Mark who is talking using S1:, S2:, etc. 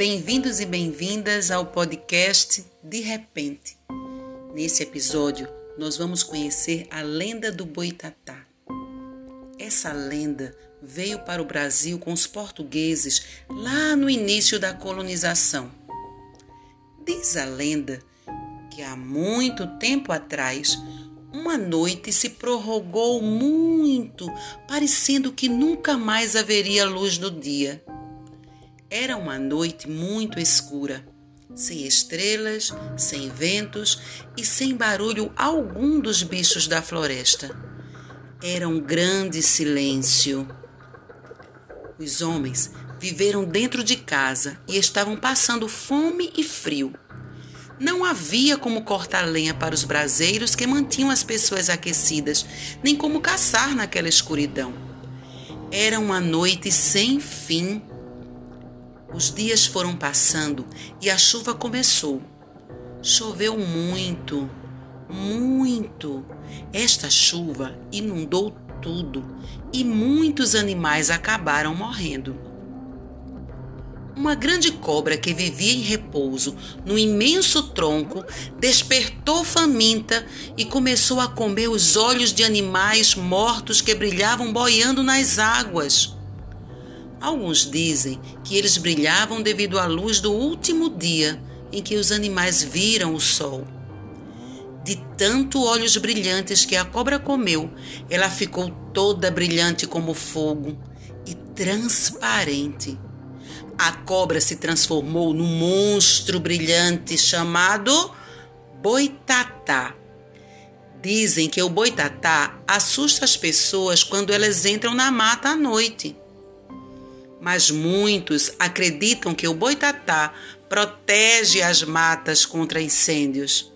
S1: Bem-vindos e bem-vindas ao podcast De Repente. Nesse episódio, nós vamos conhecer a lenda do Boitatá. Essa lenda veio para o Brasil com os portugueses lá no início da colonização. Diz a lenda que há muito tempo atrás, uma noite se prorrogou muito, parecendo que nunca mais haveria luz do dia. Era uma noite muito escura, sem estrelas, sem ventos e sem barulho algum dos bichos da floresta. Era um grande silêncio. Os homens viveram dentro de casa e estavam passando fome e frio. Não havia como cortar lenha para os braseiros que mantinham as pessoas aquecidas, nem como caçar naquela escuridão. Era uma noite sem fim os dias foram passando e a chuva começou. Choveu muito, muito. Esta chuva inundou tudo e muitos animais acabaram morrendo. Uma grande cobra que vivia em repouso no imenso tronco despertou faminta e começou a comer os olhos de animais mortos que brilhavam boiando nas águas. Alguns dizem que eles brilhavam devido à luz do último dia em que os animais viram o sol. De tanto olhos brilhantes que a cobra comeu, ela ficou toda brilhante como fogo e transparente. A cobra se transformou num monstro brilhante chamado Boitatá. Dizem que o boitatá assusta as pessoas quando elas entram na mata à noite mas muitos acreditam que o boitatá protege as matas contra incêndios.